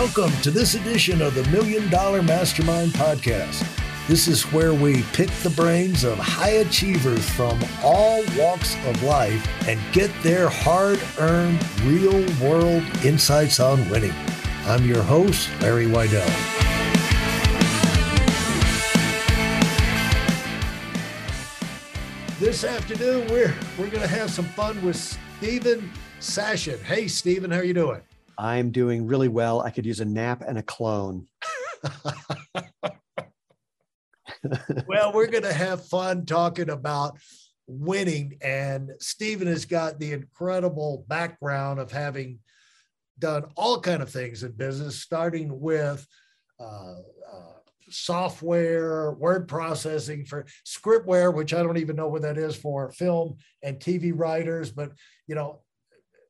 Welcome to this edition of the Million Dollar Mastermind Podcast. This is where we pick the brains of high achievers from all walks of life and get their hard earned, real world insights on winning. I'm your host, Larry Weidel. This afternoon, we're, we're going to have some fun with Steven Sashen. Hey, Steven, how are you doing? I'm doing really well. I could use a nap and a clone. well, we're going to have fun talking about winning. And Steven has got the incredible background of having done all kind of things in business, starting with uh, uh, software, word processing for scriptware, which I don't even know what that is for film and TV writers, but you know,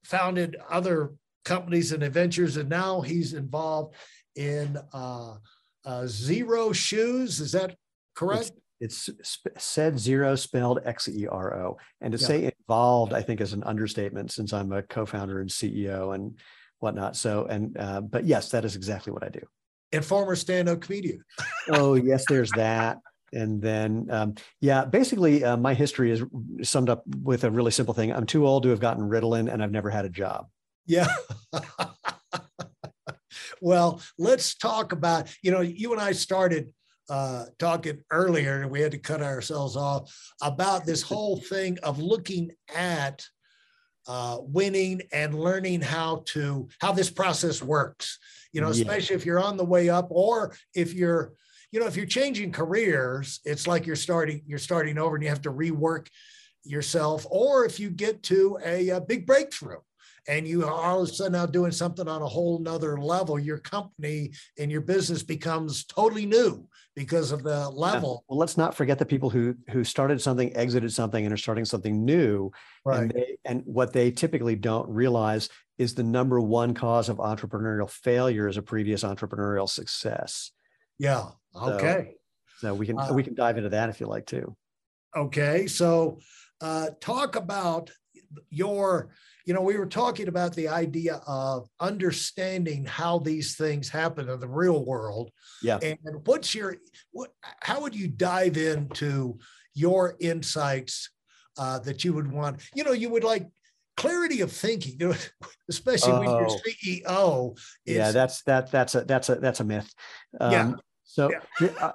founded other companies and adventures, and now he's involved in uh, uh, Xero Shoes. Is that correct? It's, it's said zero spelled X E R O. And to yeah. say involved, I think is an understatement since I'm a co-founder and CEO and whatnot. So, and uh, but yes, that is exactly what I do. And former stand-up comedian. oh yes, there's that. And then, um, yeah, basically, uh, my history is summed up with a really simple thing. I'm too old to have gotten Ritalin, and I've never had a job. Yeah. well, let's talk about, you know, you and I started uh, talking earlier, and we had to cut ourselves off about this whole thing of looking at uh, winning and learning how to how this process works. You know, especially yeah. if you're on the way up, or if you're, you know, if you're changing careers, it's like you're starting you're starting over, and you have to rework yourself, or if you get to a, a big breakthrough and you are all of a sudden now doing something on a whole nother level, your company and your business becomes totally new because of the level. Yeah. Well, let's not forget the people who who started something, exited something, and are starting something new. Right. And, they, and what they typically don't realize is the number one cause of entrepreneurial failure is a previous entrepreneurial success. Yeah. Okay. So, so we can uh, we can dive into that if you like too. Okay. So uh, talk about your you know, we were talking about the idea of understanding how these things happen in the real world. Yeah. And what's your what? How would you dive into your insights uh, that you would want? You know, you would like clarity of thinking, especially oh. when you're. CEO. Is, yeah, that's that that's a that's a that's a myth. Um, yeah. So yeah.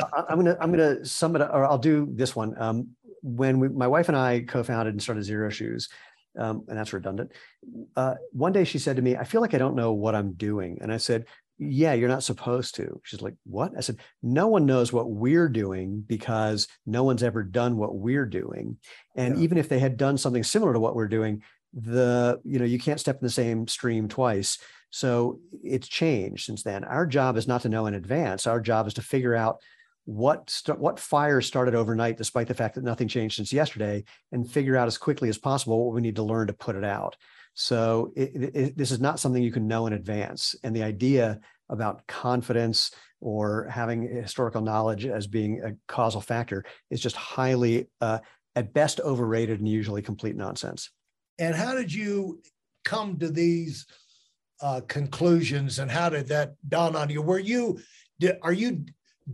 I, am gonna I'm gonna sum it up, or I'll do this one. Um, when we, my wife and I co-founded and started Xero Shoes, um, and that's redundant. Uh, one day she said to me, I feel like I don't know what I'm doing. And I said, Yeah, you're not supposed to. She's like, What? I said, No one knows what we're doing because no one's ever done what we're doing. And yeah. even if they had done something similar to what we're doing, the you know you can't step in the same stream twice so it's changed since then our job is not to know in advance our job is to figure out what st- what fire started overnight, despite the fact that nothing changed since yesterday, and figure out as quickly as possible what we need to learn to put it out. So it, it, this is not something you can know in advance. And the idea about confidence or having historical knowledge as being a causal factor is just highly, uh, at best, overrated and usually complete nonsense. And how did you come to these uh, conclusions, and how did that dawn on you? Were you are you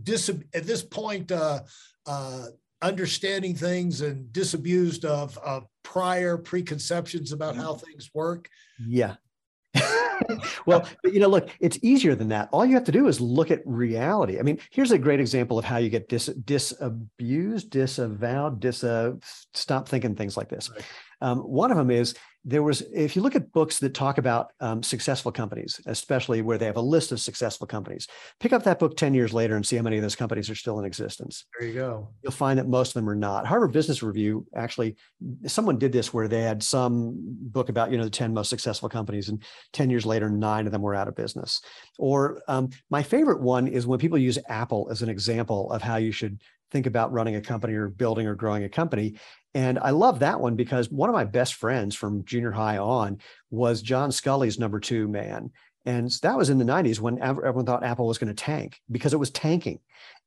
dis- at this point uh, uh, understanding things and disabused of, of prior preconceptions about how things work? Yeah. well, but, you know, look, it's easier than that. All you have to do is look at reality. I mean, here's a great example of how you get dis- disabused, disavowed, dis uh, stop thinking things like this. Right. Um, one of them is there was, if you look at books that talk about um, successful companies, especially where they have a list of successful companies, pick up that book 10 years later and see how many of those companies are still in existence. There you go. You'll find that most of them are not. Harvard Business Review actually, someone did this where they had some book about, you know, the 10 most successful companies, and 10 years later, nine of them were out of business. Or um, my favorite one is when people use Apple as an example of how you should think about running a company or building or growing a company. And I love that one because one of my best friends from junior high on was John Sculley's number two man. And that was in the 90s when everyone thought Apple was going to tank because it was tanking.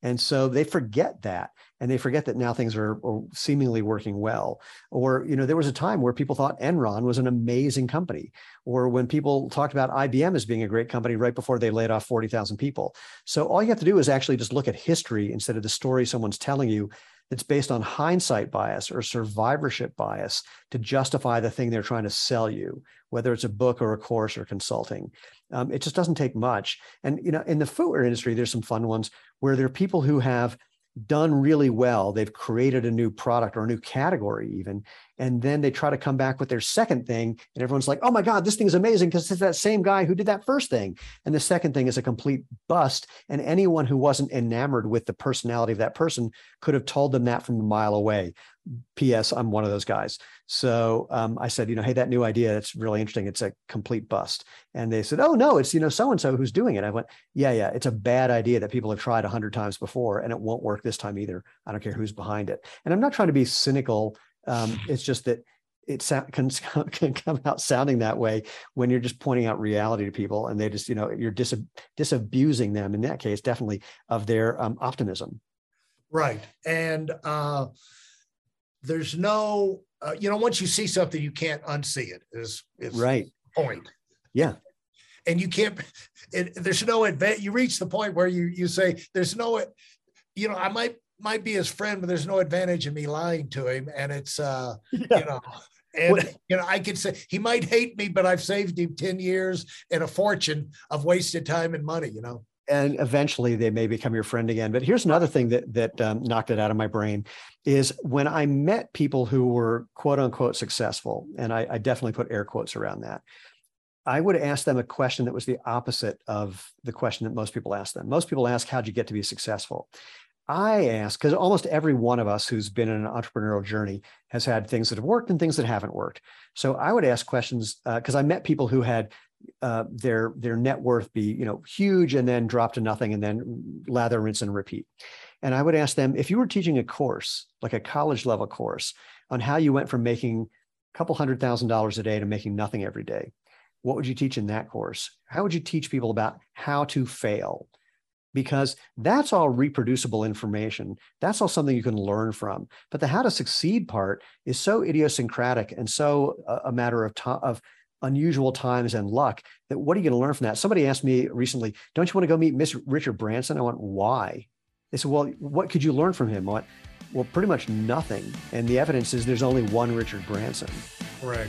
And so they forget that and they forget that now things are, are, seemingly working well. Or, you know, there was a time where people thought Enron was an amazing company, or when people talked about IBM as being a great company right before they laid off 40,000 people. So all you have to do is actually just look at history instead of the story someone's telling you that's based on hindsight bias or survivorship bias to justify the thing they're trying to sell you, whether it's a book or a course or consulting. Um, it just doesn't take much. And you know, in the footwear industry, there's some fun ones where there are people who have done really well. They've created a new product or a new category, even. And then they try to come back with their second thing. And everyone's like, oh my God, this thing is amazing because it's that same guy who did that first thing. And the second thing is a complete bust. And anyone who wasn't enamored with the personality of that person could have told them that from a mile away. P.S. I'm one of those guys. So um, I said, you know, hey, that new idea, it's really interesting. It's a complete bust. And they said, oh, no, it's, you know, so and so who's doing it. I went, yeah, yeah, it's a bad idea that people have tried a hundred times before and it won't work this time either. I don't care who's behind it. And I'm not trying to be cynical. Um, it's just that it can, can come out sounding that way when you're just pointing out reality to people and they just, you know, you're dis- disabusing them in that case, definitely of their um, optimism. Right. And, uh, there's no, uh, you know, once you see something, you can't unsee it. Is is right point. Yeah, and you can't. It, there's no advantage. You reach the point where you you say there's no, you know, I might might be his friend, but there's no advantage in me lying to him, and it's uh, yeah. you know. And what? you know, I could say he might hate me, but I've saved him 10 years and a fortune of wasted time and money, you know and eventually they may become your friend again. But here's another thing that that um, knocked it out of my brain is when I met people who were quote unquote successful, and I, I definitely put air quotes around that. I would ask them a question that was the opposite of the question that most people ask them. Most people ask, "How'd you get to be successful?" I ask because almost every one of us who's been in an entrepreneurial journey has had things that have worked and things that haven't worked. So I would ask questions because uh, I met people who had uh, their their net worth be you know huge and then drop to nothing and then lather rinse and repeat. And i would ask them if you were teaching a course like a college level course on how you went from making a couple hundred thousand dollars a day to making nothing every day what would you teach in that course? How would you teach people about how to fail because that's all reproducible information. That's all something you can learn from. But the how to succeed part is so idiosyncratic and so a, a matter of, of unusual times and luck that what are you going to learn from that? Somebody asked me recently don't you want to go meet miss richard branson? I went why? They said well what could you learn from him? What well pretty much nothing. And the evidence is there's only one richard branson. Right